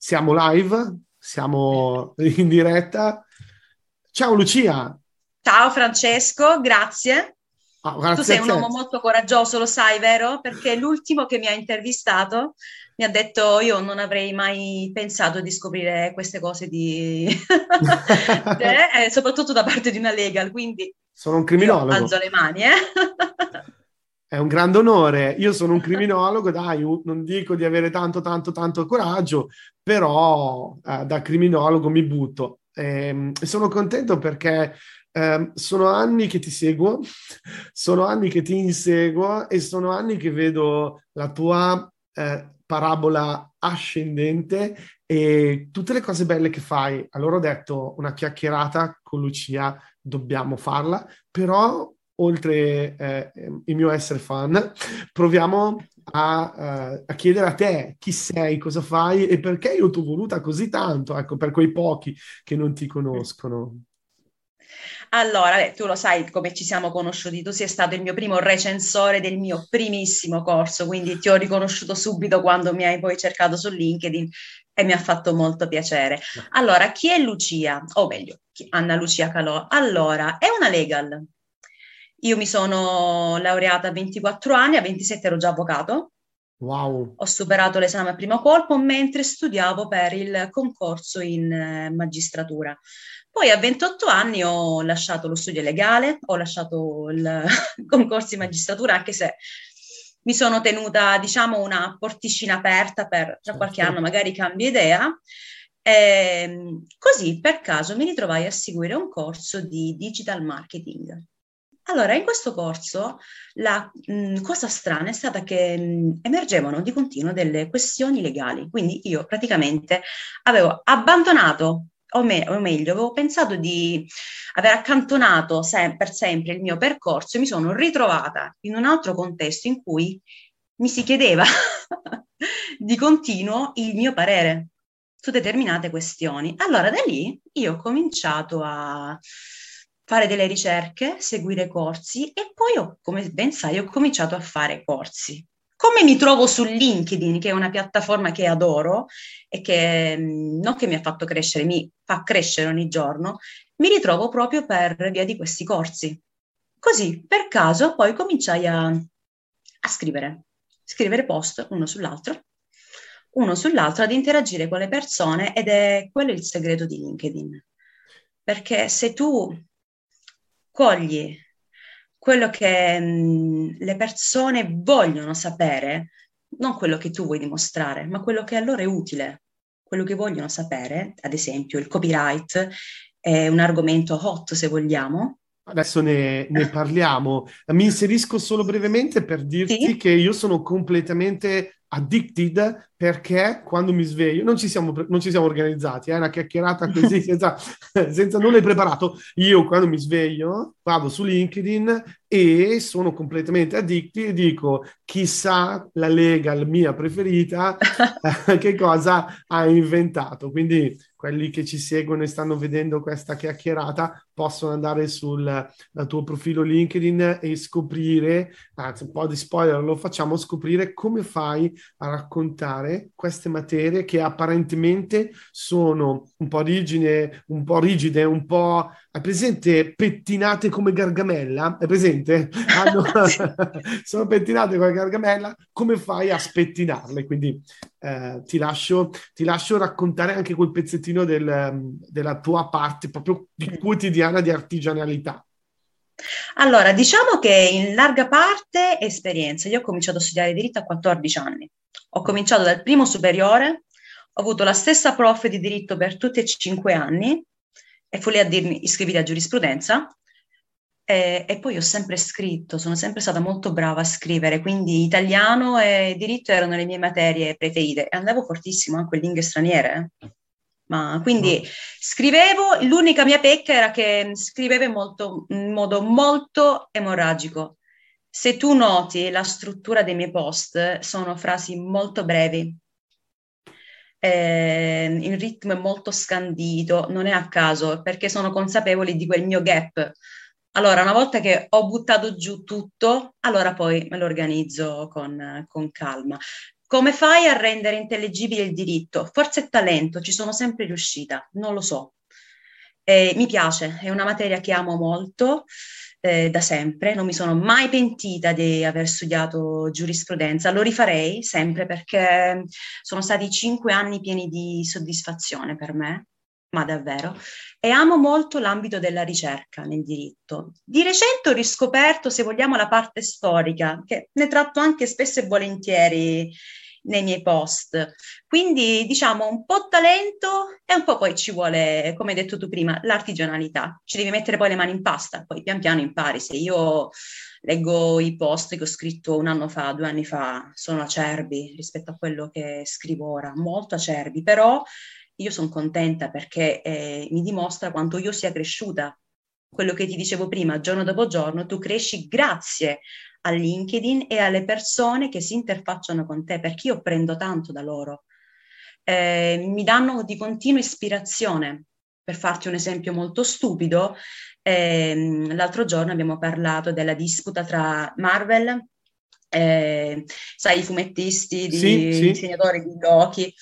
Siamo live, siamo in diretta. Ciao Lucia. Ciao Francesco, grazie. Ah, tu sei un uomo molto coraggioso, lo sai, vero? Perché l'ultimo che mi ha intervistato mi ha detto io non avrei mai pensato di scoprire queste cose di... eh, soprattutto da parte di una legal, quindi... Sono un criminologo. alzo le mani, eh? È un grande onore. Io sono un criminologo, dai, non dico di avere tanto, tanto, tanto coraggio, però eh, da criminologo mi butto. E, ehm, e sono contento perché eh, sono anni che ti seguo, sono anni che ti inseguo e sono anni che vedo la tua eh, parabola ascendente e tutte le cose belle che fai. Allora ho detto una chiacchierata con Lucia, dobbiamo farla, però oltre eh, il mio essere fan, proviamo a, uh, a, chiedere a te chi sei, cosa fai e perché io ti ho voluta così tanto, ecco, per quei pochi che non ti conoscono. Allora, tu lo sai come ci siamo conosciuti, tu sei stato il mio primo recensore del mio primissimo corso, quindi ti ho riconosciuto subito quando mi hai poi cercato su LinkedIn e mi ha fatto molto piacere. Allora, chi è Lucia? O meglio, Anna Lucia Calò? Allora, è una legal. Io mi sono laureata a 24 anni, a 27 ero già avvocato. Wow. Ho superato l'esame a primo colpo mentre studiavo per il concorso in eh, magistratura. Poi a 28 anni ho lasciato lo studio legale, ho lasciato il concorso in magistratura, anche se mi sono tenuta, diciamo, una porticina aperta per tra qualche certo. anno magari cambio idea. E ehm, così per caso mi ritrovai a seguire un corso di digital marketing. Allora, in questo corso la mh, cosa strana è stata che mh, emergevano di continuo delle questioni legali, quindi io praticamente avevo abbandonato o, me- o, meglio, avevo pensato di aver accantonato sem- per sempre il mio percorso e mi sono ritrovata in un altro contesto in cui mi si chiedeva di continuo il mio parere su determinate questioni. Allora da lì io ho cominciato a fare delle ricerche, seguire corsi e poi, ho, come ben sai, ho cominciato a fare corsi. Come mi trovo su LinkedIn, che è una piattaforma che adoro e che mm, non che mi ha fatto crescere, mi fa crescere ogni giorno, mi ritrovo proprio per via di questi corsi. Così, per caso, poi cominciai a, a scrivere, scrivere post uno sull'altro, uno sull'altro, ad interagire con le persone ed è quello il segreto di LinkedIn. Perché se tu cogli quello che mh, le persone vogliono sapere, non quello che tu vuoi dimostrare, ma quello che a loro è utile, quello che vogliono sapere, ad esempio il copyright è un argomento hot se vogliamo. Adesso ne, ne parliamo. Mi inserisco solo brevemente per dirti sì? che io sono completamente addicted perché quando mi sveglio, non ci siamo, non ci siamo organizzati, è eh, una chiacchierata così senza, senza nulla preparato. Io quando mi sveglio vado su LinkedIn e sono completamente addicti e dico chissà la Lega, la mia preferita, che cosa ha inventato. Quindi quelli che ci seguono e stanno vedendo questa chiacchierata possono andare sul tuo profilo LinkedIn e scoprire, anzi un po' di spoiler lo facciamo, scoprire come fai a raccontare queste materie che apparentemente sono un po' rigide, un po' rigide, un po' Hai presente pettinate come Gargamella? Hai presente? Hanno... sono pettinate come Gargamella, come fai a spettinarle? Quindi eh, ti, lascio, ti, lascio, raccontare anche quel pezzettino del, della tua parte proprio di quotidiana di artigianalità. Allora, diciamo che in larga parte esperienza. Io ho cominciato a studiare diritto a 14 anni. Ho cominciato dal primo superiore, ho avuto la stessa prof di diritto per tutti e cinque anni e fu lì a dirmi iscriviti a giurisprudenza E, e, poi ho sempre scritto, sono sempre stata molto brava a scrivere, quindi italiano e diritto erano le mie materie preferite e andavo fortissimo anche in lingue straniere. Ma quindi scrivevo, l'unica mia pecca era che scrivevo molto, in modo molto emorragico. Se tu noti la struttura dei miei post, sono frasi molto brevi, eh, il ritmo è molto scandito, non è a caso, perché sono consapevoli di quel mio gap allora, una volta che ho buttato giù tutto, allora poi me lo organizzo con, con calma. Come fai a rendere intellegibile il diritto? Forse è talento, ci sono sempre riuscita, non lo so. Eh, mi piace, è una materia che amo molto eh, da sempre, non mi sono mai pentita di aver studiato giurisprudenza, lo rifarei sempre perché sono stati cinque anni pieni di soddisfazione per me ma davvero, e amo molto l'ambito della ricerca nel diritto. Di recente ho riscoperto, se vogliamo, la parte storica, che ne tratto anche spesso e volentieri nei miei post. Quindi diciamo un po' talento e un po' poi ci vuole, come hai detto tu prima, l'artigianalità. Ci devi mettere poi le mani in pasta, poi pian piano impari. Se io leggo i post che ho scritto un anno fa, due anni fa, sono acerbi rispetto a quello che scrivo ora, molto acerbi, però io sono contenta perché eh, mi dimostra quanto io sia cresciuta. Quello che ti dicevo prima, giorno dopo giorno, tu cresci grazie a LinkedIn e alle persone che si interfacciano con te, perché io prendo tanto da loro. Eh, mi danno di continua ispirazione. Per farti un esempio molto stupido, ehm, l'altro giorno abbiamo parlato della disputa tra Marvel, eh, sai, i fumettisti, di, sì, sì. disegnatori di giochi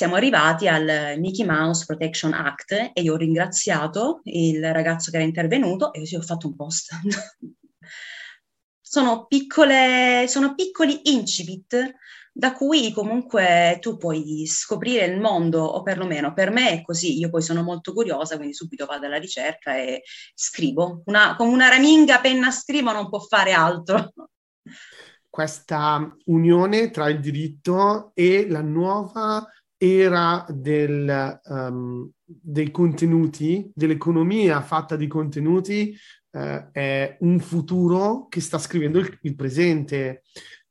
siamo arrivati al Mickey Mouse Protection Act e io ho ringraziato il ragazzo che era intervenuto e così ho fatto un post. sono, piccole, sono piccoli incipit da cui comunque tu puoi scoprire il mondo, o perlomeno per me è così, io poi sono molto curiosa, quindi subito vado alla ricerca e scrivo. Una, con una raminga penna scrivo non può fare altro. Questa unione tra il diritto e la nuova era del, um, dei contenuti, dell'economia fatta di contenuti, uh, è un futuro che sta scrivendo il, il presente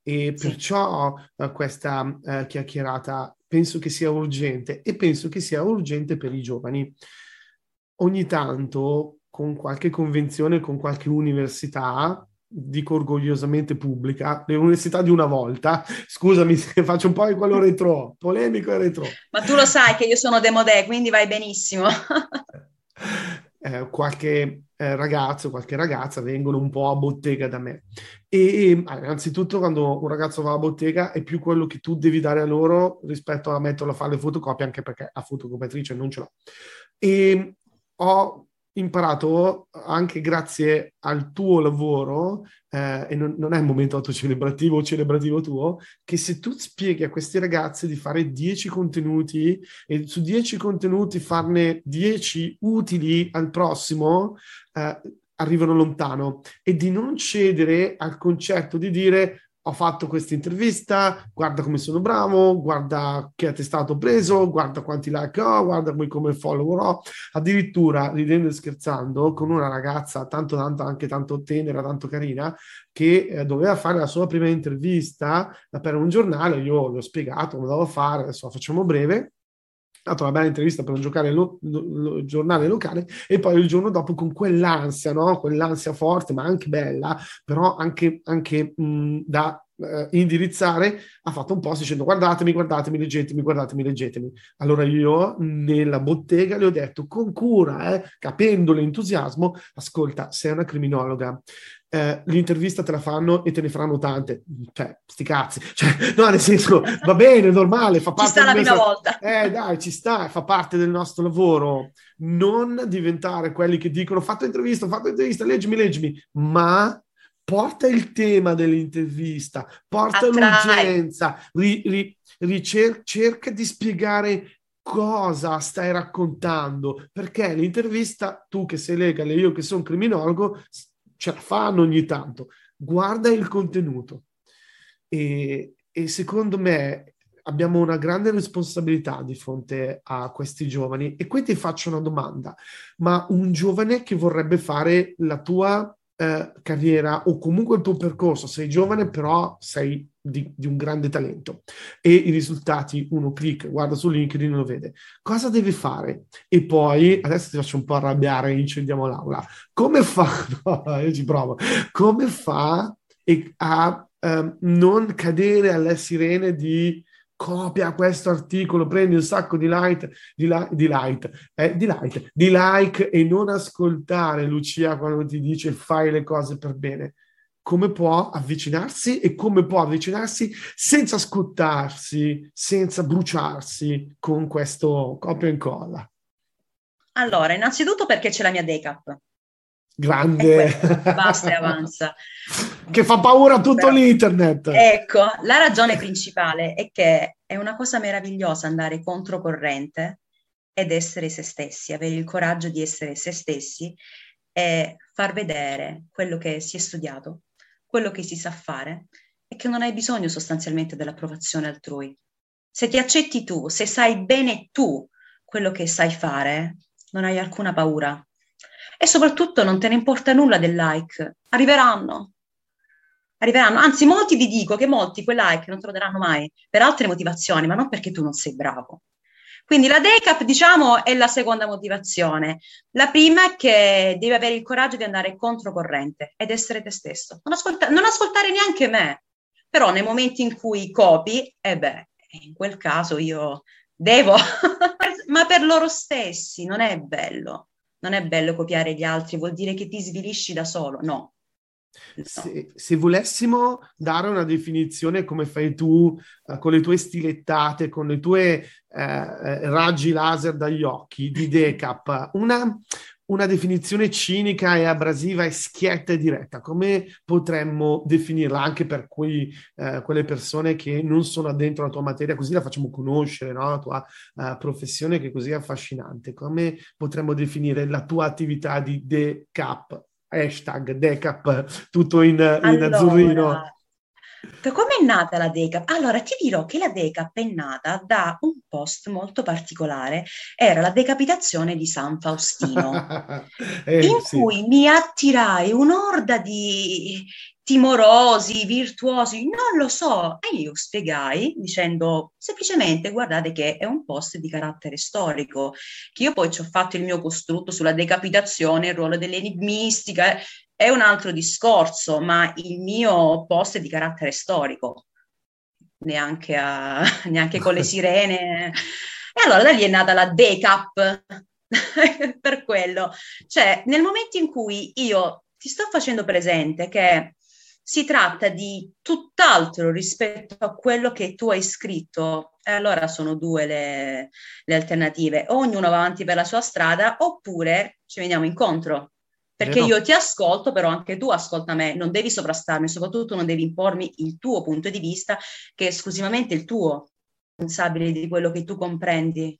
e sì. perciò uh, questa uh, chiacchierata penso che sia urgente e penso che sia urgente per i giovani. Ogni tanto con qualche convenzione, con qualche università, dico orgogliosamente pubblica, l'università di una volta, scusami se faccio un po' di quello retro, polemico e retro. Ma tu lo sai che io sono demodè, quindi vai benissimo. eh, qualche eh, ragazzo, qualche ragazza vengono un po' a bottega da me. E, e innanzitutto quando un ragazzo va a bottega è più quello che tu devi dare a loro rispetto a metterlo a fare le fotocopie, anche perché la fotocopiatrice non ce l'ho. E ho imparato anche grazie al tuo lavoro, eh, e non, non, è un momento autocelebrativo o celebrativo tuo, che se tu spieghi a questi ragazzi di fare 10 contenuti e su 10 contenuti farne 10 utili al prossimo, eh, arrivano lontano. E di non cedere al concetto di dire ho fatto questa intervista, guarda come sono bravo, guarda che attestato ho preso, guarda quanti like ho, guarda come follower ho. Addirittura, ridendo e scherzando, con una ragazza tanto, tanto, anche tanto tenera, tanto carina, che eh, doveva fare la sua prima intervista per un giornale, io gli ho spiegato come dovevo fare, adesso la facciamo breve, dato una bella intervista per un giocare lo, lo, lo, giornale locale e poi il giorno dopo con quell'ansia, no? quell'ansia forte ma anche bella, però anche, anche mh, da eh, indirizzare, ha fatto un post dicendo guardatemi, guardatemi, leggetemi, guardatemi, leggetemi. Allora io nella bottega le ho detto con cura, eh, capendo l'entusiasmo, ascolta, sei una criminologa, eh, l'intervista te la fanno e te ne faranno tante. Cioè, sti cazzi. Cioè, no, nel senso, va bene, normale, fa parte... Ci sta la prima volta. Eh, dai, ci sta, fa parte del nostro lavoro. Non diventare quelli che dicono fatto intervista, fatto intervista, leggimi, leggimi, ma porta il tema dell'intervista, porta Attrai. l'urgenza, ri, ri, ricer- cerca di spiegare cosa stai raccontando, perché l'intervista, tu che sei legale, io che sono criminologo, ce la fanno ogni tanto. Guarda il contenuto. E, e secondo me abbiamo una grande responsabilità di fronte a questi giovani e qui ti faccio una domanda, ma un giovane che vorrebbe fare la tua eh, carriera o comunque il tuo percorso, sei giovane però sei di, di, un grande talento. E i risultati uno clic, guarda su LinkedIn e lo vede, cosa deve fare? E poi, adesso ti faccio un po' arrabbiare, incendiamo l'aula, come fa, no, io ci provo, come fa a um, non cadere alle sirene di copia questo articolo, prendi un sacco di light, di, li, di, light, eh, di, light, di like e non ascoltare Lucia quando ti dice fai le cose per bene. Come può avvicinarsi e come può avvicinarsi senza scottarsi, senza bruciarsi con questo copia e incolla? Allora, innanzitutto perché c'è la mia decap. Grande. basta e avanza. che fa paura a tutto Però, l'internet. Ecco, la ragione principale è che è una cosa meravigliosa andare controcorrente ed essere se stessi, avere il coraggio di essere se stessi e far vedere quello che si è studiato, quello che si sa fare e che non hai bisogno sostanzialmente dell'approvazione altrui. Se ti accetti tu, se sai bene tu quello che sai fare, non hai alcuna paura e soprattutto non te ne importa nulla del like. Arriveranno. Arriveranno. Anzi, molti vi dico che molti quel like non te lo daranno mai per altre motivazioni, ma non perché tu non sei bravo. Quindi la decap, diciamo, è la seconda motivazione. La prima è che devi avere il coraggio di andare controcorrente ed essere te stesso. Non, ascolta- non ascoltare neanche me. Però nei momenti in cui copi, e eh beh, in quel caso io devo, ma per loro stessi non è bello non è bello copiare gli altri, vuol dire che ti svilisci da solo, no. Se, se, volessimo dare una definizione come fai tu, uh, con le tue stilettate, con le tue uh, raggi laser dagli occhi di Decap, una, una definizione cinica e abrasiva e schietta e diretta, come potremmo definirla anche per quei, eh, quelle persone che non sono dentro la tua materia, così la facciamo conoscere, no? la tua uh, professione che è così affascinante, come potremmo definire la tua attività di decap, hashtag decap, tutto in, allora, in azzurrino? Come è nata la DECAP? Allora, ti dirò che la DECAP è nata da un post molto particolare, era la decapitazione di San Faustino, eh, in sì. cui mi attirai un'orda di timorosi, virtuosi, non lo so. E io spiegai dicendo semplicemente guardate che è un post di carattere storico, che io poi ci ho fatto il mio costrutto sulla decapitazione, il ruolo dell'enigmistica, è un altro discorso, ma il mio post è di carattere storico, neanche, a, neanche con le sirene. E allora da lì è nata la decap, per quello. Cioè, nel momento in cui io ti sto facendo presente che si tratta di tutt'altro rispetto a quello che tu hai scritto, e allora sono due le, le alternative. Ognuno va avanti per la sua strada oppure ci veniamo incontro perché io ti ascolto, però anche tu ascolta me, non devi sovrastarmi, soprattutto non devi impormi il tuo punto di vista, che è esclusivamente il tuo, responsabile di quello che tu comprendi.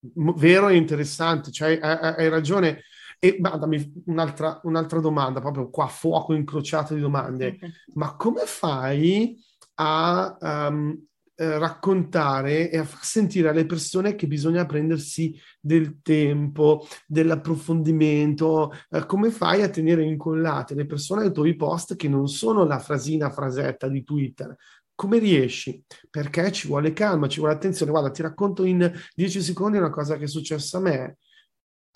Vero e interessante, cioè, hai, hai ragione. E dammi un'altra, un'altra, domanda, proprio qua fuoco incrociato di domande. Ma come fai a um, raccontare e a far sentire alle persone che bisogna prendersi del tempo, dell'approfondimento, eh, come fai a tenere incollate le persone ai tuoi post che non sono la frasina frasetta di Twitter, come riesci? Perché ci vuole calma, ci vuole attenzione. Guarda, ti racconto in dieci secondi una cosa che è successa a me.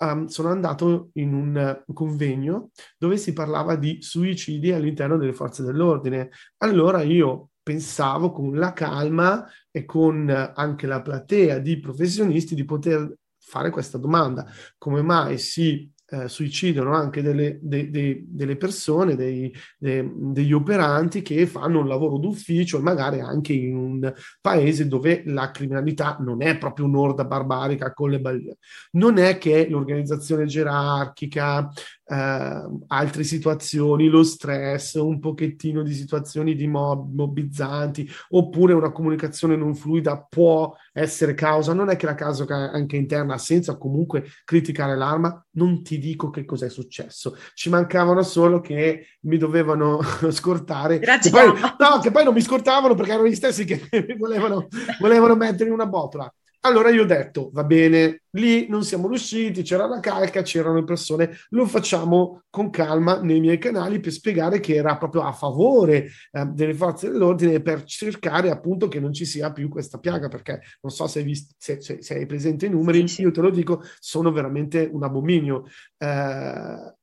Um, sono andato in un convegno dove si parlava di suicidi all'interno delle forze dell'ordine. Allora io pensavo con la calma e con anche la platea di professionisti di poter fare questa domanda. Come mai si eh, suicidano anche delle, de, de, delle persone, dei, de, degli operanti che fanno un lavoro d'ufficio, magari anche in un paese dove la criminalità non è proprio un'orda barbarica con le ballie. Non è che l'organizzazione gerarchica, eh, altre situazioni, lo stress, un pochettino di situazioni di mob, mobbizzanti, oppure una comunicazione non fluida può essere causa, non è che la causa anche interna, senza comunque criticare l'arma, non ti dico che cos'è successo. Ci mancavano solo che mi dovevano scortare. Grazie. Che poi, no, che poi non mi scortavano perché erano gli stessi che volevano, volevano mettere in una botola. Allora io ho detto, va bene, lì non siamo riusciti, c'era la calca, c'erano le persone, lo facciamo con calma nei miei canali per spiegare che era proprio a favore eh, delle forze dell'ordine per cercare appunto che non ci sia più questa piaga, perché non so se hai, visto, se, se, se hai presente i numeri, io te lo dico, sono veramente un abominio. Eh,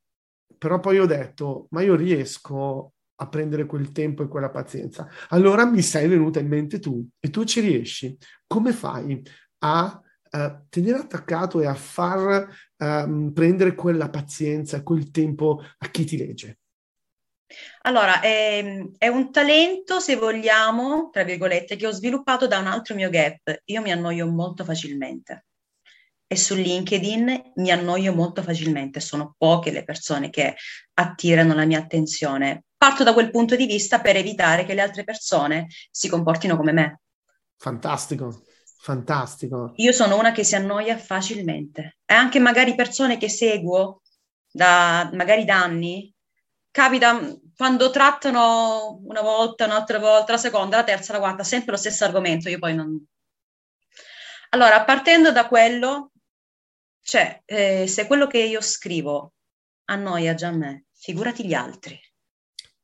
però poi ho detto, ma io riesco a prendere quel tempo e quella pazienza. Allora mi sei venuta in mente tu e tu ci riesci. Come fai a uh, tenere attaccato e a far um, prendere quella pazienza quel tempo a chi ti legge? Allora, è, è, un talento, se vogliamo, tra virgolette, che ho sviluppato da un altro mio gap. Io mi annoio molto facilmente e su LinkedIn mi annoio molto facilmente. Sono poche le persone che attirano la mia attenzione. Parto da quel punto di vista per evitare che le altre persone si comportino come me. Fantastico. Fantastico. Io sono una che si annoia facilmente e anche magari persone che seguo da magari da anni, capita quando trattano una volta, un'altra volta, la seconda, la terza, la quarta, sempre lo stesso argomento, io poi non... Allora, partendo da quello, cioè, eh, se quello che io scrivo annoia già me, figurati gli altri.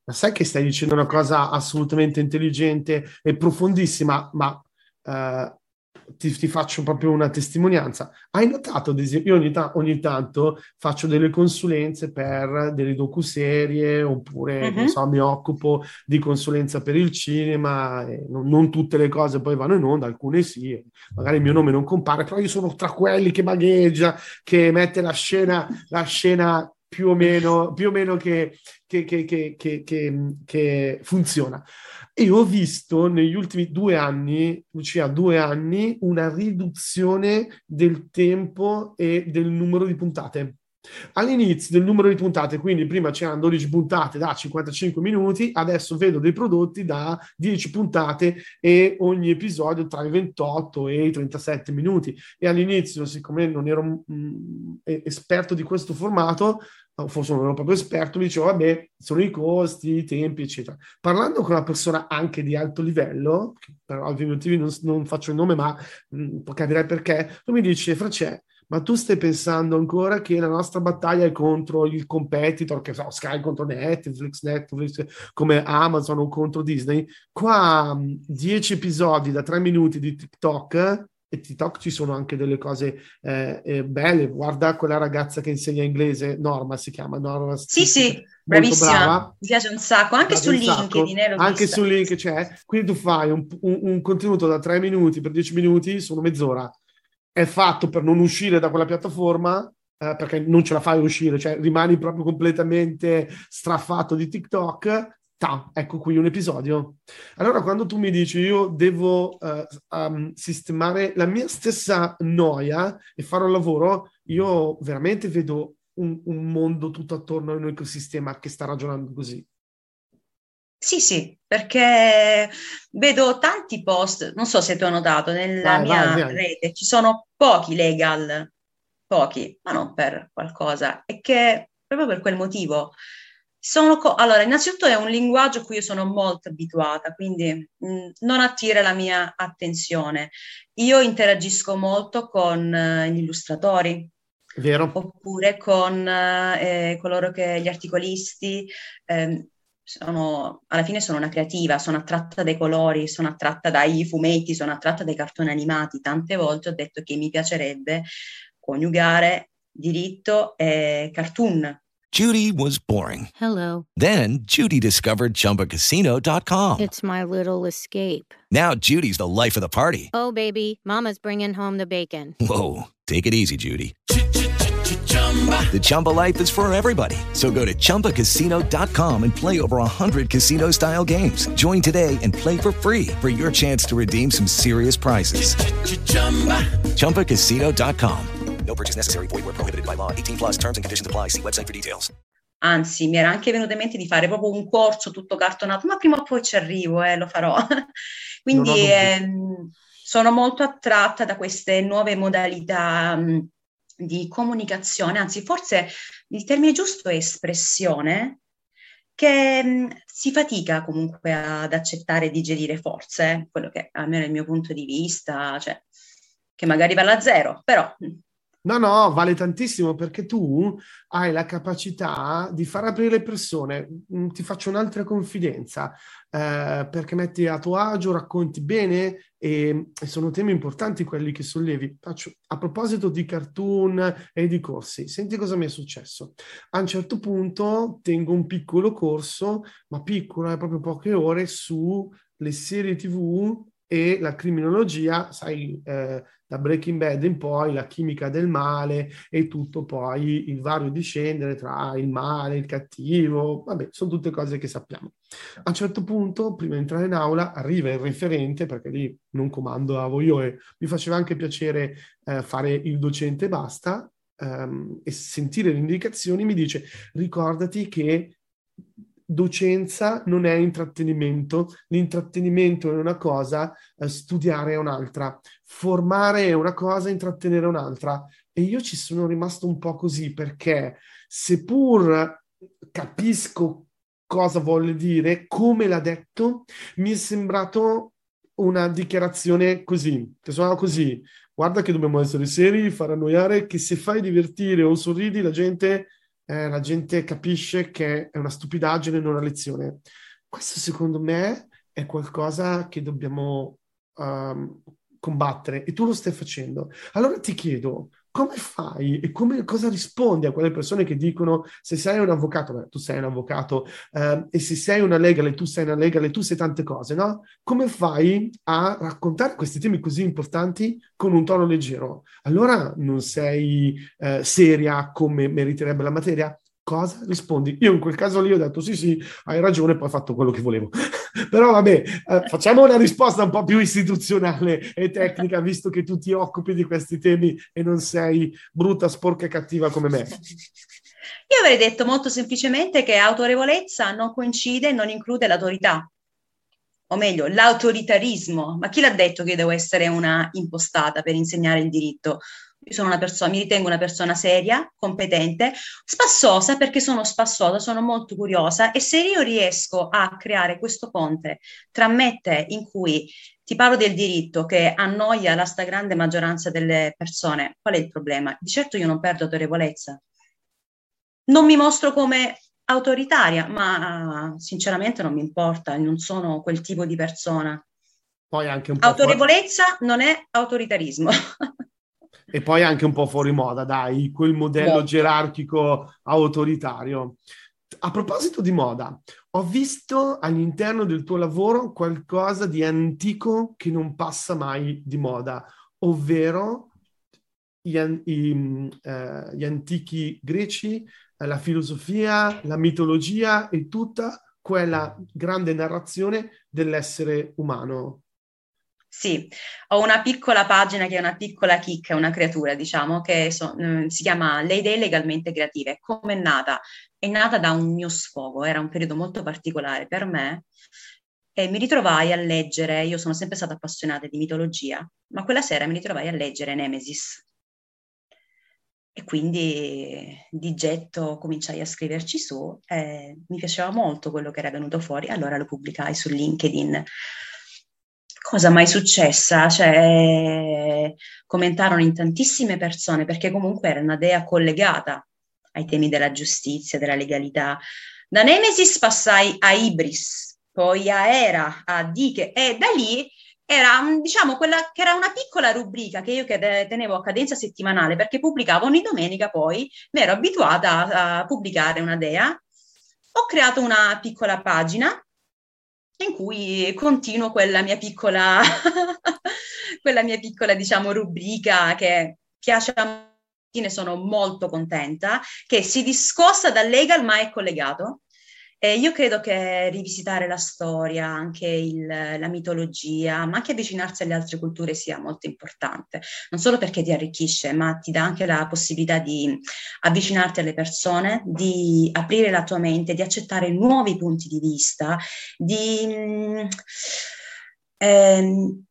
Ma sai che stai dicendo una cosa assolutamente intelligente e profondissima, ma uh, ti, ti, faccio proprio una testimonianza. Hai notato, ad esempio, io ogni, ta- ogni tanto faccio delle consulenze per delle docuserie oppure, non so, mi occupo di consulenza per il cinema. Non, non, tutte le cose poi vanno in onda, alcune sì, magari il mio nome non compare, però io sono tra quelli che magheggia, che mette la scena, la scena più o meno, più o meno che, che, che, che funziona. E ho visto negli ultimi due anni, Lucia, due anni, una riduzione del tempo e del numero di puntate. All'inizio del numero di puntate, quindi prima c'erano 12 puntate da 55 minuti, adesso vedo dei prodotti da 10 puntate e ogni episodio tra i 28 e i 37 minuti. E all'inizio, siccome non ero mh, mm, esperto di questo formato, forse non ero proprio esperto, mi dicevo, vabbè, sono i costi, i tempi, eccetera. Parlando con una persona anche di alto livello, per ovvi motivi non, non faccio il nome, ma mh, mm, capirei perché, lui mi dice, Francesco, ma tu stai pensando ancora che la nostra battaglia è contro il competitor, che so, Sky contro Netflix, Netflix come Amazon o contro Disney? Qua 10 mm, episodi da 3 minuti di TikTok e TikTok ci sono anche delle cose eh, eh, belle. Guarda quella ragazza che insegna inglese, Norma si chiama Norma. Sì, sì, bravissima. Brava. Mi piace un sacco, anche su LinkedIn. Eh, anche vista. su LinkedIn c'è. Quindi tu fai un, un, un, contenuto da tre minuti per dieci minuti, sono mezz'ora. È fatto per non uscire da quella piattaforma, eh, perché non ce la fai uscire, cioè rimani proprio completamente straffatto di TikTok ta, ecco qui un episodio. Allora, quando tu mi dici io devo uh, um, sistemare la mia stessa noia e fare un lavoro, io veramente vedo un, un mondo tutto attorno a un ecosistema che sta ragionando così. Sì, sì, perché vedo tanti post, non so se tu hai notato, nella vai, mia vai, vai. rete ci sono pochi legal, pochi, ma non per qualcosa, e che proprio per quel motivo sono co- allora, innanzitutto è un linguaggio a cui io sono molto abituata, quindi mh, mm, non attira la mia attenzione. Io interagisco molto con uh, gli illustratori, Vero. oppure con eh, coloro che gli articolisti. Eh, sono, alla fine sono una creativa, sono attratta dai colori, sono attratta dai fumetti, sono attratta dai cartoni animati. Tante volte ho detto che mi piacerebbe coniugare diritto e cartoon Judy was boring. Hello. Then Judy discovered ChumbaCasino.com. It's my little escape. Now Judy's the life of the party. Oh, baby, Mama's bringing home the bacon. Whoa, take it easy, Judy. The Chumba life is for everybody. So go to ChumbaCasino.com and play over 100 casino style games. Join today and play for free for your chance to redeem some serious prizes. ChumbaCasino.com. No purchase necessary. Void where prohibited by law. 18 plus terms and conditions apply. See website for details. Anzi, mi era anche venuto in mente di fare proprio un corso tutto cartonato, ma prima o poi ci arrivo, eh, lo farò. Quindi eh, sono molto attratta da queste nuove modalità mh, di comunicazione, anzi forse il termine giusto è espressione, che mh, si fatica comunque ad accettare e digerire forse, quello che almeno è il mio punto di vista, cioè che magari va alla zero, però No, no, vale tantissimo perché tu hai la capacità di far aprire le persone. Mm, ti faccio un'altra confidenza, eh, perché metti a tuo agio, racconti bene e, e, sono temi importanti quelli che sollevi. Faccio, a proposito di cartoon e di corsi, senti cosa mi è successo. A un certo punto tengo un piccolo corso, ma piccolo, è proprio poche ore, sulle serie TV e la criminologia, sai, eh, da Breaking Bad in poi, la chimica del male e tutto poi il vario discendere tra il male, il cattivo, vabbè, sono tutte cose che sappiamo. A un certo punto, prima di entrare in aula, arriva il referente, perché lì non comando io e mi faceva anche piacere eh, fare il docente e basta, ehm, e sentire le indicazioni, mi dice, ricordati che docenza non è intrattenimento, l'intrattenimento è una cosa, eh, studiare è un'altra, formare è una cosa, intrattenere è un'altra. E io ci sono rimasto un po' così perché seppur capisco cosa vuole dire, come l'ha detto, mi è sembrato una dichiarazione così, che suona così. Guarda che dobbiamo essere seri, far annoiare, che se fai divertire o sorridi la gente eh, la gente capisce che è una stupidaggine, non una lezione. Questo secondo me è qualcosa che dobbiamo um, combattere e tu lo stai facendo. Allora ti chiedo, come fai e come, cosa rispondi a quelle persone che dicono se sei un avvocato, beh, tu sei un avvocato, eh, e se sei una legale, tu sei una legale, tu sei tante cose, no? Come fai a raccontare questi temi così importanti con un tono leggero? Allora non sei eh, seria come meriterebbe la materia? Cosa rispondi? Io in quel caso lì ho detto sì, sì, hai ragione, poi ho fatto quello che volevo. Però vabbè, eh, facciamo una risposta un po' più istituzionale e tecnica, visto che tu ti occupi di questi temi e non sei brutta, sporca e cattiva come me. Io avrei detto molto semplicemente che autorevolezza non coincide e non include l'autorità. O meglio, l'autoritarismo. Ma chi l'ha detto che devo essere una impostata per insegnare il diritto? Sono una persona, mi ritengo una persona seria, competente, spassosa perché sono spassosa, sono molto curiosa e se io riesco a creare questo ponte tra me e te in cui ti parlo del diritto che annoia la stragrande maggioranza delle persone, qual è il problema? Di certo io non perdo autorevolezza. Non mi mostro come autoritaria, ma sinceramente non mi importa, non sono quel tipo di persona. Poi anche un po Autorevolezza fuori... non è autoritarismo. e poi anche un po' fuori moda, dai, quel modello no. gerarchico autoritario. A proposito di moda, ho visto all'interno del tuo lavoro qualcosa di antico che non passa mai di moda, ovvero gli, i, eh, gli antichi greci, eh, la filosofia, la mitologia e tutta quella grande narrazione dell'essere umano. Sì, ho una piccola pagina che è una piccola chicca, una creatura, diciamo, che so, mm, si chiama Le idee legalmente creative. Come è nata? È nata da un mio sfogo, era un periodo molto particolare per me e mi ritrovai a leggere, io sono sempre stata appassionata di mitologia, ma quella sera mi ritrovai a leggere Nemesis. E quindi di getto cominciai a scriverci su, e mi piaceva molto quello che era venuto fuori, allora lo pubblicai su LinkedIn cosa mai successa? Cioè, commentarono in tantissime persone perché comunque era una dea collegata ai temi della giustizia, della legalità. Da Nemesis passai a Ibris, poi a Era, a Dike e da lì era diciamo quella che era una piccola rubrica che io tenevo a cadenza settimanale perché pubblicavo ogni domenica poi mi ero abituata a pubblicare una dea ho creato una piccola pagina in cui continuo quella mia piccola, quella mia piccola, diciamo, rubrica che piace a me, ne sono molto contenta, che si discosta dal legal ma è collegato e io credo che rivisitare la storia, anche il, la mitologia, ma anche avvicinarsi alle altre culture sia molto importante, non solo perché ti arricchisce, ma ti dà anche la possibilità di avvicinarti alle persone, di aprire la tua mente, di accettare nuovi punti di vista, di... Ehm,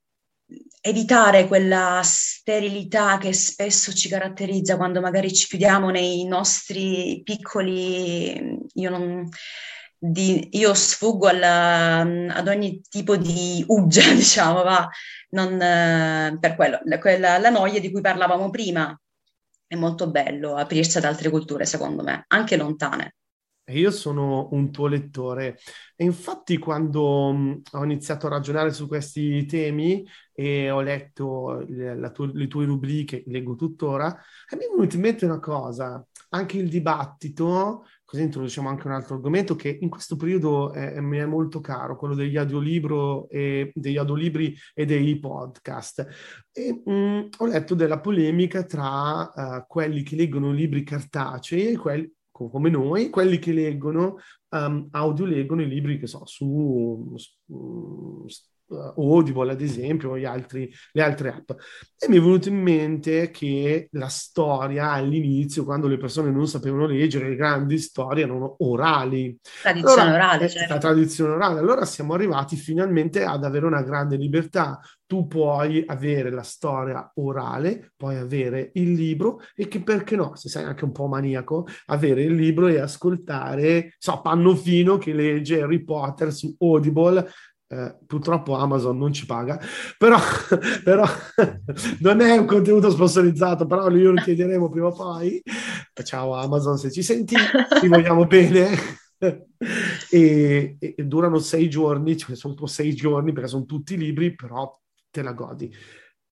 evitare quella sterilità che spesso ci caratterizza quando magari ci chiudiamo nei nostri piccoli, io non, di, io sfuggo alla, ad ogni tipo di uggia, diciamo, va, non, per quello, quella, la noia di cui parlavamo prima. È molto bello aprirsi ad altre culture, secondo me, anche lontane. Io sono un tuo lettore e infatti quando mh, ho iniziato a ragionare su questi temi e ho letto le, tu- le tue rubriche, leggo tuttora, mi è venuta in mente una cosa, anche il dibattito, così introduciamo anche un altro argomento che in questo periodo è, mi è molto caro, quello degli audiolibro e, degli audiolibri e dei podcast. E, mh, ho letto della polemica tra uh, quelli che leggono libri cartacei e quelli come noi, quelli che leggono, um, audio leggono i libri che so, su, su uh, Audible ad esempio, gli altri, le altre app. E mi è venuto in mente che la storia all'inizio, quando le persone non sapevano leggere, le grandi storie erano orali. Tradizione allora, orale, certo. La tradizione orale. Allora siamo arrivati finalmente ad avere una grande libertà. Tu puoi avere la storia orale, puoi avere il libro e che perché no, se sei anche un po' maniaco, avere il libro e ascoltare, so, Pannofino che legge Harry Potter su Audible eh, purtroppo Amazon non ci paga, però, però non è un contenuto sponsorizzato, però io lo chiederemo prima o poi. Ciao Amazon, se ci senti, ti vogliamo bene. e, e, durano sei giorni, cioè sono sei giorni perché sono tutti libri, però te la godi.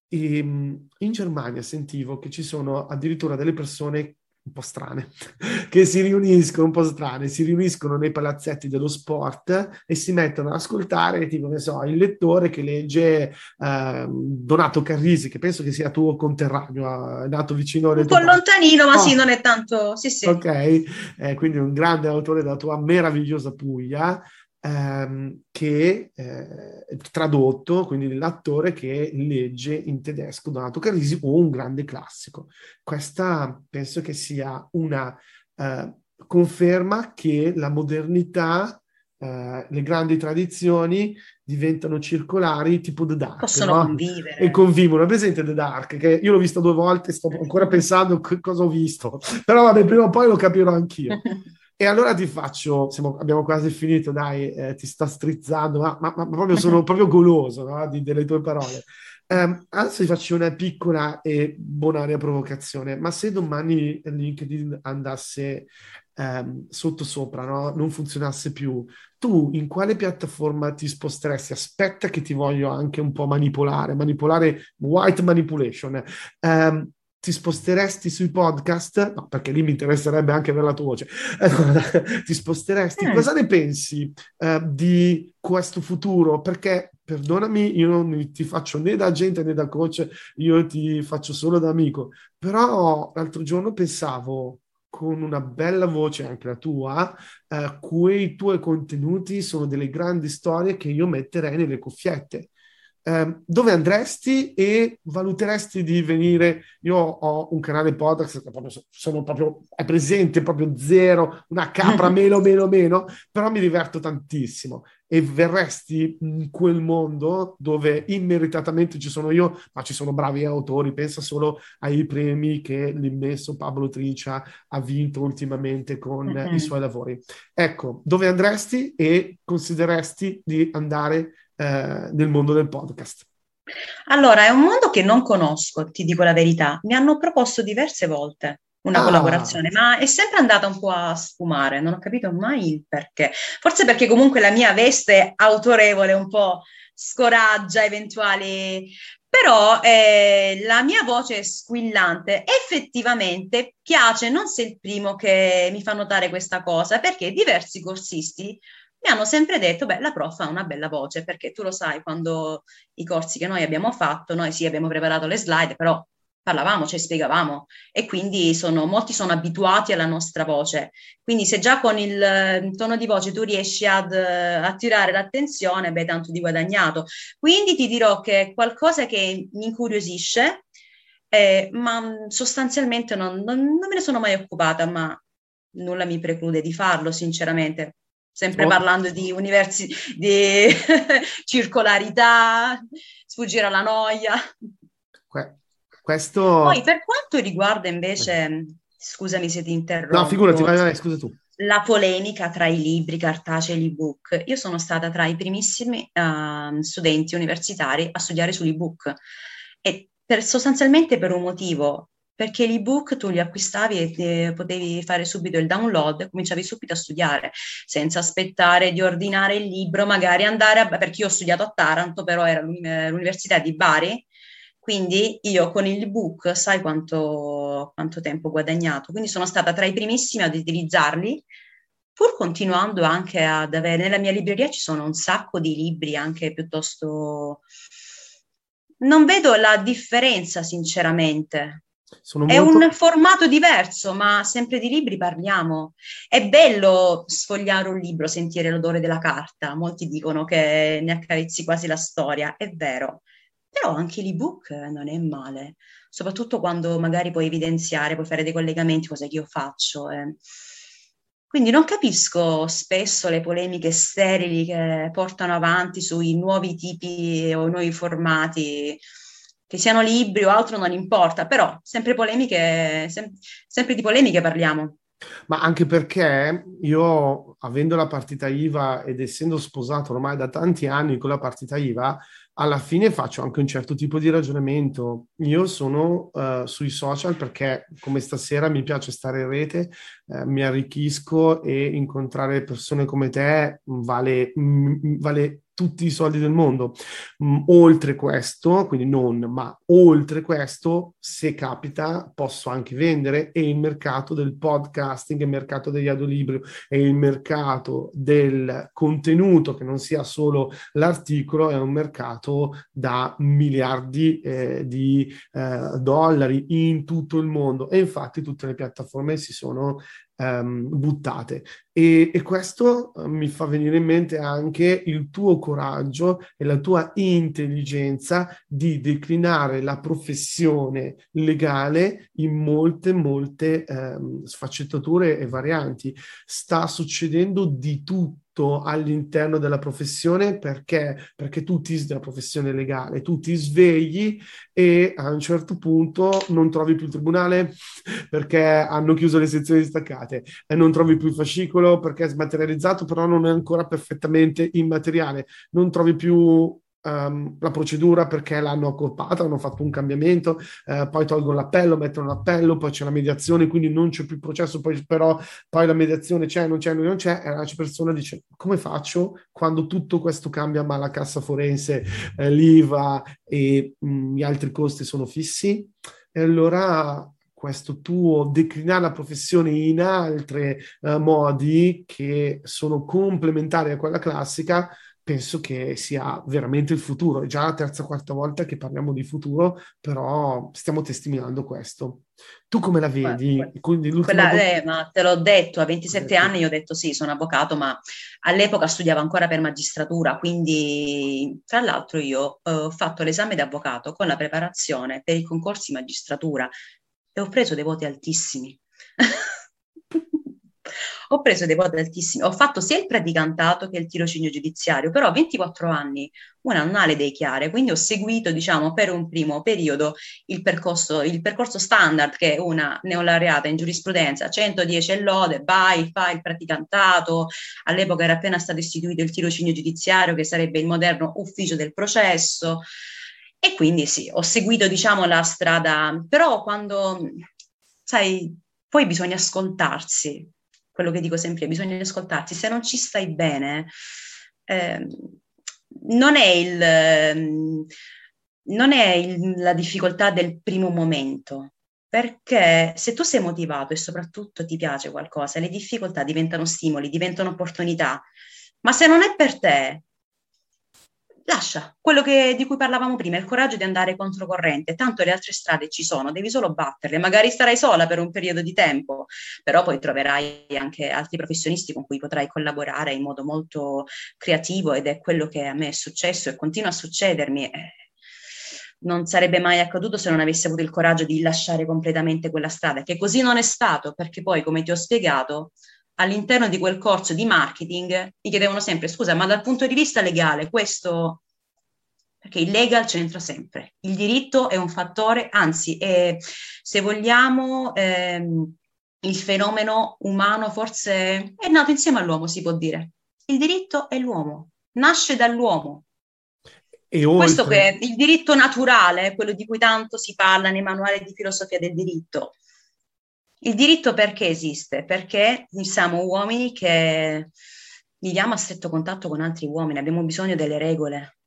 E, in Germania sentivo che ci sono addirittura delle persone un po' strane, che si riuniscono, un po' strane, si riuniscono nei palazzetti dello sport e si mettono ad ascoltare, tipo, ne so, il lettore che legge eh, Donato Carrisi, che penso che sia tuo conterraneo, è nato vicino a... Un po' lontanino, ma oh. sì, non è tanto... Sì, sì. Ok, eh, quindi un grande autore della tua meravigliosa Puglia, ehm, che eh, tradotto, quindi l'attore che legge in tedesco Donato Carisi o un grande classico. Questa penso che sia una eh, conferma che la modernità Uh, le grandi tradizioni diventano circolari tipo The Dark. Possono no? convivere. E convivono. È presente The Dark, che io l'ho visto due volte, sto ancora pensando cosa ho visto. Però vabbè, prima o poi lo capirò anch'io. E allora ti faccio, siamo, abbiamo quasi finito, dai, eh, ti sta strizzando, ma, ma, ma proprio sono proprio goloso no? di, delle tue parole. Um, adesso ti faccio una piccola e bonaria provocazione, ma se domani LinkedIn andasse um, sotto sopra, no? non funzionasse più, tu in quale piattaforma ti sposteresti? Aspetta che ti voglio anche un po' manipolare, manipolare white manipulation. Um, ti sposteresti sui podcast? No, perché lì mi interesserebbe anche per la tua voce. ti sposteresti? Eh. Cosa ne pensi uh, di questo futuro? Perché, perdonami, io non ti faccio né da agente né da coach, io ti faccio solo da amico. Però l'altro giorno pensavo, con una bella voce, anche la tua, uh, quei tuoi contenuti sono delle grandi storie che io metterei nelle cuffiette eh, dove andresti e valuteresti di venire? Io ho un canale podcast che proprio sono proprio, è presente proprio zero, una capra meno, meno, meno, però mi diverto tantissimo e verresti in quel mondo dove immeritatamente ci sono io, ma ci sono bravi autori, pensa solo ai premi che l'immenso Pablo Tricia ha vinto ultimamente con mm-hmm. i suoi lavori. Ecco, dove andresti e consideresti di andare eh, nel mondo del podcast? Allora, è un mondo che non conosco, ti dico la verità. Mi hanno proposto diverse volte una ah. collaborazione, ma è sempre andata un po' a sfumare, non ho capito mai il perché. Forse perché comunque la mia veste autorevole un po' scoraggia eventuali però eh, la mia voce è squillante. Effettivamente piace, non sei il primo che mi fa notare questa cosa, perché diversi corsisti mi hanno sempre detto, beh, la prof ha una bella voce, perché tu lo sai, quando i corsi che noi abbiamo fatto, noi sì abbiamo preparato le slide, però parlavamo, cioè spiegavamo e quindi sono, molti sono abituati alla nostra voce. Quindi se già con il eh, tono di voce tu riesci ad uh, attirare l'attenzione, beh, tanto di guadagnato. Quindi ti dirò che qualcosa che mi incuriosisce, eh, ma mm, sostanzialmente non, non, non me ne sono mai occupata, ma nulla mi preclude di farlo, sinceramente sempre oh. parlando di universi- di circolarità, sfuggire alla noia. Que- questo... Poi per quanto riguarda invece, scusami se ti interrompo. No, figurati, vai, vai, scusa tu. La polemica tra i libri cartacei e l'ebook. Io sono stata tra i primissimi uh, studenti universitari a studiare sull'ebook e per, sostanzialmente per un motivo perché l'ebook tu li acquistavi e potevi fare subito il download e cominciavi subito a studiare senza aspettare di ordinare il libro, magari andare a, perché io ho studiato a Taranto, però era l'università di Bari, quindi io con il book sai quanto, quanto tempo ho guadagnato, quindi sono stata tra i primissimi ad utilizzarli pur continuando anche ad avere, nella mia libreria ci sono un sacco di libri anche piuttosto... Non vedo la differenza sinceramente, sono è molto... un formato diverso, ma sempre di libri parliamo. È bello sfogliare un libro, sentire l'odore della carta. Molti dicono che ne accarezzi quasi la storia, è vero. Però anche l'ebook non è male, soprattutto quando magari puoi evidenziare, puoi fare dei collegamenti, cosa che io faccio. Eh. Quindi non capisco spesso le polemiche sterili che portano avanti sui nuovi tipi o nuovi formati che siano libri o altro non importa, però sempre polemiche, sem- sempre di polemiche parliamo. Ma anche perché io, avendo la partita IVA ed essendo sposato ormai da tanti anni con la partita IVA, alla fine faccio anche un certo tipo di ragionamento. Io sono uh, sui social perché come stasera mi piace stare in rete, uh, mi arricchisco e incontrare persone come te vale, m- vale tutti i soldi del mondo. Mm, oltre questo, quindi non, ma oltre questo, se capita, posso anche vendere e il mercato del podcasting, il mercato degli audiolibri e il mercato del contenuto che non sia solo l'articolo è un mercato da miliardi eh, di eh, dollari in tutto il mondo e infatti tutte le piattaforme si sono um, buttate. E, e questo uh, mi fa venire in mente anche il tuo coraggio e la tua intelligenza di declinare la professione legale in molte, molte um, sfaccettature e varianti. Sta succedendo di tutto all'interno della professione perché? Perché tu ti della professione legale, tu ti svegli e a un certo punto non trovi più il tribunale perché hanno chiuso le sezioni distaccate e non trovi più il fascicolo perché è smaterializzato però non è ancora perfettamente immateriale, non trovi più um, la procedura perché l'hanno accorpata, hanno fatto un cambiamento, eh, poi tolgono l'appello, mettono l'appello, poi c'è la mediazione, quindi non c'è più il processo, poi, però poi la mediazione c'è, non c'è, non c'è, e la persona dice come faccio quando tutto questo cambia ma la cassa forense, eh, l'IVA e mh, mm, gli altri costi sono fissi? E allora questo tuo declinare la professione in altri uh, modi che sono complementari a quella classica penso che sia veramente il futuro. È già la terza o quarta volta che parliamo di futuro, però stiamo testimoniando questo. Tu come la vedi? Quella, quella, eh, ma te l'ho detto, a 27 anni io ho detto sì, sono avvocato, ma all'epoca studiavo ancora per magistratura, quindi tra l'altro io eh, ho fatto l'esame d'avvocato con la preparazione per i concorsi magistratura e ho preso dei voti altissimi. ho preso dei voti altissimi, ho fatto sia il praticantato che il tirocinio giudiziario, però a 24 anni una non ha le idee chiare, quindi ho seguito, diciamo, per un primo periodo il percorso, il percorso standard che è una neolaureata in giurisprudenza, 110 e lode, vai, fai il praticantato, all'epoca era appena stato istituito il tirocinio giudiziario che sarebbe il moderno ufficio del processo, e quindi sì, ho seguito, diciamo, la strada, però quando, sai, poi bisogna ascoltarsi, quello che dico sempre, bisogna ascoltarsi, se non ci stai bene, eh, non è, il, non è il, la difficoltà del primo momento, perché se tu sei motivato e soprattutto ti piace qualcosa, le difficoltà diventano stimoli, diventano opportunità, ma se non è per te, lascia quello che, di cui parlavamo prima, il coraggio di andare controcorrente, tanto le altre strade ci sono, devi solo batterle, magari starai sola per un periodo di tempo, però poi troverai anche altri professionisti con cui potrai collaborare in modo molto creativo ed è quello che a me è successo e continua a succedermi. Eh, non sarebbe mai accaduto se non avessi avuto il coraggio di lasciare completamente quella strada, che così non è stato, perché poi, come ti ho spiegato, all'interno di quel corso di marketing mi chiedevano sempre, scusa, ma dal punto di vista legale questo perché il legal c'entra sempre. Il diritto è un fattore, anzi, è, se vogliamo, ehm, il fenomeno umano forse è nato insieme all'uomo, si può dire. Il diritto è l'uomo, nasce dall'uomo. E oltre... Questo che è il diritto naturale, quello di cui tanto si parla nei manuali di filosofia del diritto. Il diritto perché esiste? Perché siamo uomini che viviamo a stretto contatto con altri uomini, abbiamo bisogno delle regole,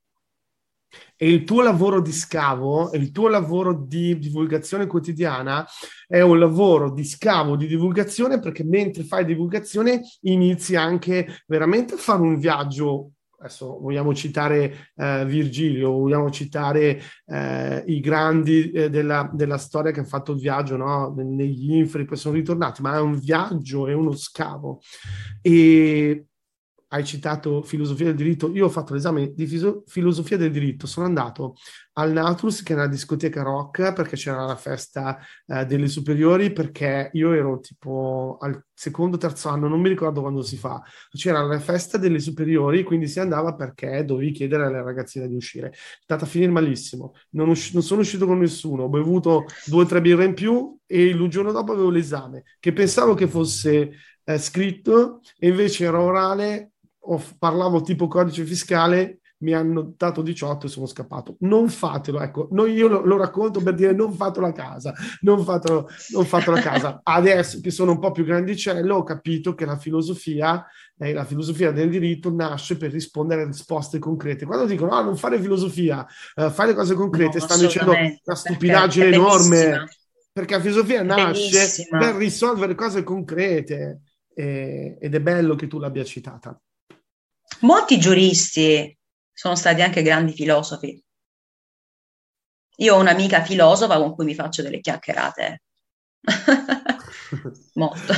e il tuo lavoro di scavo, il tuo lavoro di divulgazione quotidiana è un lavoro di scavo, di divulgazione, perché mentre fai divulgazione inizi anche veramente a fare un viaggio adesso vogliamo citare eh, Virgilio, vogliamo citare eh, i grandi eh, della, della, storia che hanno fatto il viaggio no? negli inferi, poi sono ritornati, ma è un viaggio, è uno scavo. E hai citato filosofia del diritto, io ho fatto l'esame di fiso- filosofia del diritto, sono andato al Nautilus, che è una discoteca rock, perché c'era la festa eh, delle superiori, perché io ero tipo al secondo, terzo anno, non mi ricordo quando si fa, c'era la festa delle superiori, quindi si andava perché dovevi chiedere alle ragazzine di uscire. È stata a finire malissimo, non, usci- non sono uscito con nessuno, ho bevuto due o tre birre in più e il giorno dopo avevo l'esame, che pensavo che fosse eh, scritto e invece era orale parlavo tipo codice fiscale, mi hanno dato 18 e sono scappato. Non fatelo, ecco, no, io lo, lo, racconto per dire non fatelo a casa, non fatelo, non fatelo a casa. Adesso che sono un po' più grandicello ho capito che la filosofia, eh, la filosofia del diritto nasce per rispondere a risposte concrete. Quando dicono no, non fare filosofia, eh, fare cose concrete, no, stanno dicendo una stupidaggine enorme. Perché la filosofia nasce bellissima. per risolvere cose concrete eh, ed è bello che tu l'abbia citata. Molti giuristi sono stati anche grandi filosofi. Io ho un'amica filosofa con cui mi faccio delle chiacchierate. Molto.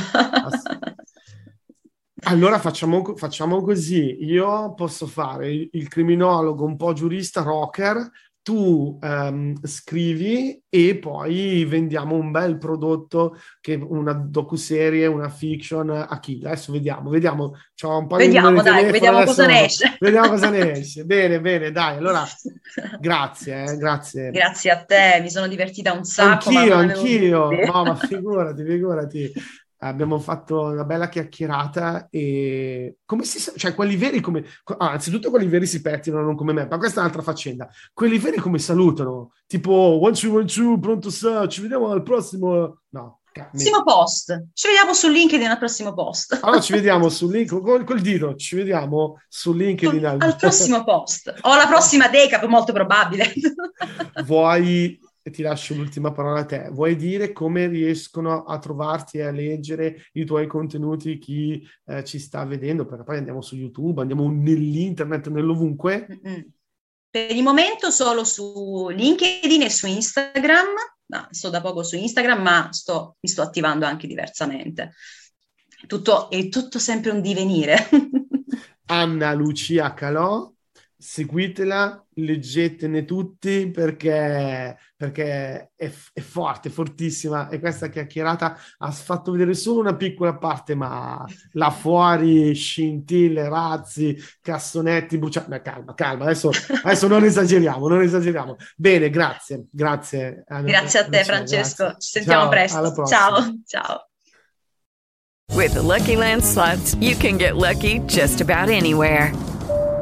allora facciamo, facciamo, così, io posso fare il, il criminologo un po' giurista rocker, tu um, scrivi e poi vendiamo un bel prodotto che una docuserie, una fiction a chi? Adesso vediamo, vediamo. C'ho un po vediamo, dai, vediamo cosa ne esce. Vediamo cosa ne esce. bene, bene, dai. Allora, grazie, eh, grazie. Grazie a te, mi sono divertita un sacco. Anch'io, anch'io. No, ma figurati, figurati abbiamo fatto una bella chiacchierata e come si sa, cioè quelli veri come, ah, anzitutto quelli veri si pettinano non come me, ma questa è un'altra faccenda. Quelli veri come salutano? Tipo, one, two, one, two, pronto sa, ci vediamo al prossimo, no. Prossimo post, ci vediamo su LinkedIn al prossimo post. Allora ci vediamo su LinkedIn, col, col dito, ci vediamo su LinkedIn al, al prossimo post, o alla prossima decap, molto probabile. Vuoi e ti lascio l'ultima parola a te. Vuoi dire come riescono a trovarti e a leggere i tuoi contenuti chi eh, ci sta vedendo? Perché poi andiamo su YouTube, andiamo nell'internet, nell'ovunque. Mm-hmm. Per il momento solo su LinkedIn e su Instagram. No, sto da poco su Instagram, ma sto, mi sto attivando anche diversamente. Tutto, è tutto sempre un divenire. Anna Lucia Calò, seguitela, leggetene tutti perché, perché è, è, forte, fortissima e questa chiacchierata ha fatto vedere solo una piccola parte, ma là fuori scintille, razzi, cassonetti bruciati. Ma calma, calma, adesso, adesso non esageriamo, non esageriamo. Bene, grazie, grazie. Grazie a te Francesco, grazie. ci sentiamo ciao, presto. Ciao, ciao. With the Lucky Land slots, you can get lucky just about anywhere.